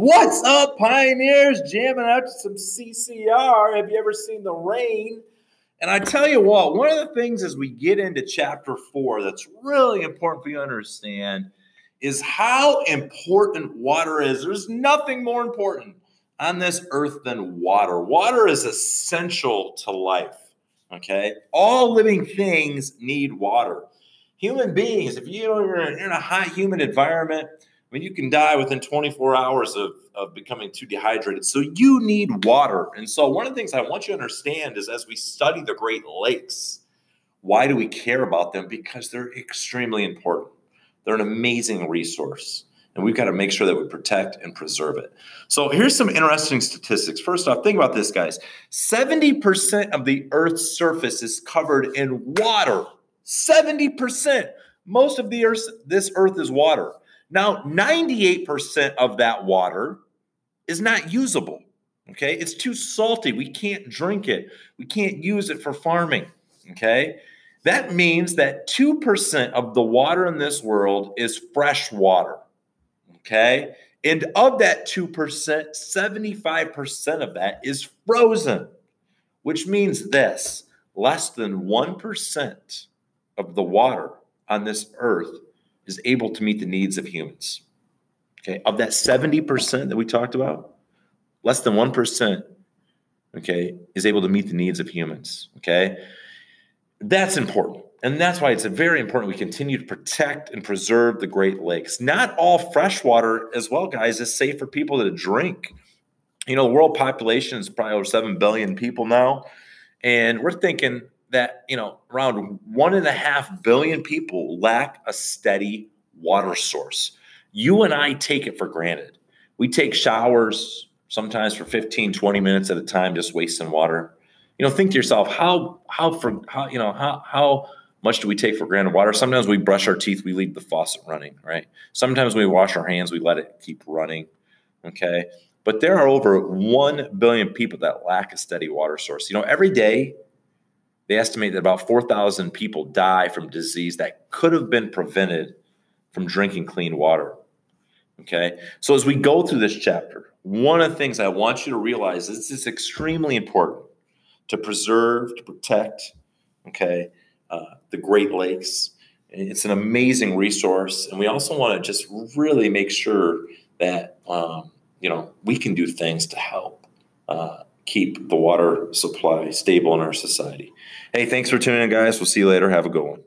What's up, pioneers? Jamming out to some CCR. Have you ever seen the rain? And I tell you what, one of the things as we get into chapter four that's really important for you to understand is how important water is. There's nothing more important on this earth than water. Water is essential to life. Okay. All living things need water. Human beings, if you you're in a hot, humid environment, I mean, you can die within 24 hours of, of becoming too dehydrated. So you need water. And so, one of the things I want you to understand is as we study the Great Lakes, why do we care about them? Because they're extremely important. They're an amazing resource. And we've got to make sure that we protect and preserve it. So, here's some interesting statistics. First off, think about this, guys 70% of the Earth's surface is covered in water. 70%. Most of the Earth, this Earth is water. Now, 98% of that water is not usable. Okay. It's too salty. We can't drink it. We can't use it for farming. Okay. That means that 2% of the water in this world is fresh water. Okay. And of that 2%, 75% of that is frozen, which means this less than 1% of the water on this earth is able to meet the needs of humans. Okay, of that 70% that we talked about, less than 1%, okay, is able to meet the needs of humans. Okay, that's important. And that's why it's very important we continue to protect and preserve the Great Lakes. Not all fresh water, as well, guys, is safe for people to drink. You know, the world population is probably over 7 billion people now. And we're thinking that you know around one and a half billion people lack a steady water source. You and i take it for granted. We take showers sometimes for 15 20 minutes at a time just wasting water. You know think to yourself how how for how you know how how much do we take for granted water? Sometimes we brush our teeth we leave the faucet running right? Sometimes we wash our hands we let it keep running okay? But there are over 1 billion people that lack a steady water source. You know every day they estimate that about 4,000 people die from disease that could have been prevented from drinking clean water. Okay. So as we go through this chapter, one of the things I want you to realize is it's extremely important to preserve, to protect, okay, uh, the Great Lakes. It's an amazing resource. And we also want to just really make sure that, um, you know, we can do things to help uh, keep the water supply stable in our society. Hey, thanks for tuning in, guys. We'll see you later. Have a good one.